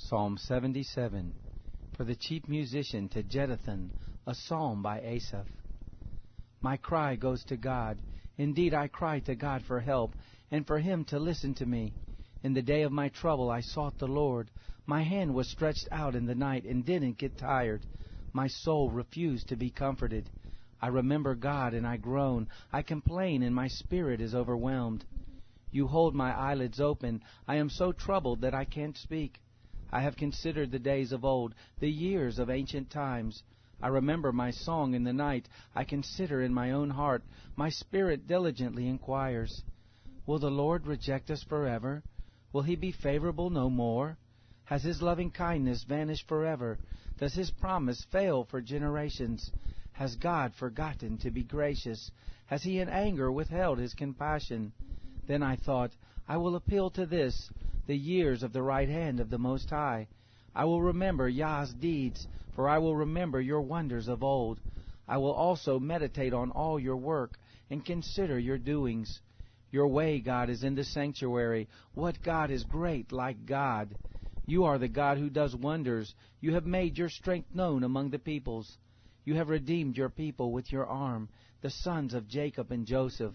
Psalm 77 For the chief musician to Jeduthun, a psalm by Asaph. My cry goes to God. Indeed, I cry to God for help, and for him to listen to me. In the day of my trouble I sought the Lord. My hand was stretched out in the night and didn't get tired. My soul refused to be comforted. I remember God and I groan. I complain and my spirit is overwhelmed. You hold my eyelids open. I am so troubled that I can't speak. I have considered the days of old, the years of ancient times. I remember my song in the night. I consider in my own heart. My spirit diligently inquires. Will the Lord reject us forever? Will he be favorable no more? Has his loving kindness vanished forever? Does his promise fail for generations? Has God forgotten to be gracious? Has he in anger withheld his compassion? Then I thought, I will appeal to this the years of the right hand of the Most High. I will remember Yah's deeds, for I will remember your wonders of old. I will also meditate on all your work and consider your doings. Your way, God, is in the sanctuary. What God is great like God? You are the God who does wonders. You have made your strength known among the peoples. You have redeemed your people with your arm, the sons of Jacob and Joseph.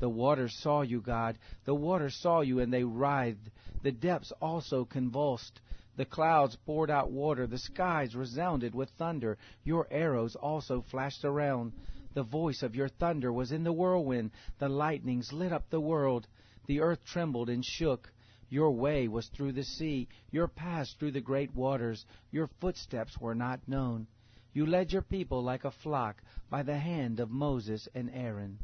The waters saw you, God. The waters saw you, and they writhed. The depths also convulsed. The clouds poured out water. The skies resounded with thunder. Your arrows also flashed around. The voice of your thunder was in the whirlwind. The lightnings lit up the world. The earth trembled and shook. Your way was through the sea. Your paths through the great waters. Your footsteps were not known. You led your people like a flock by the hand of Moses and Aaron.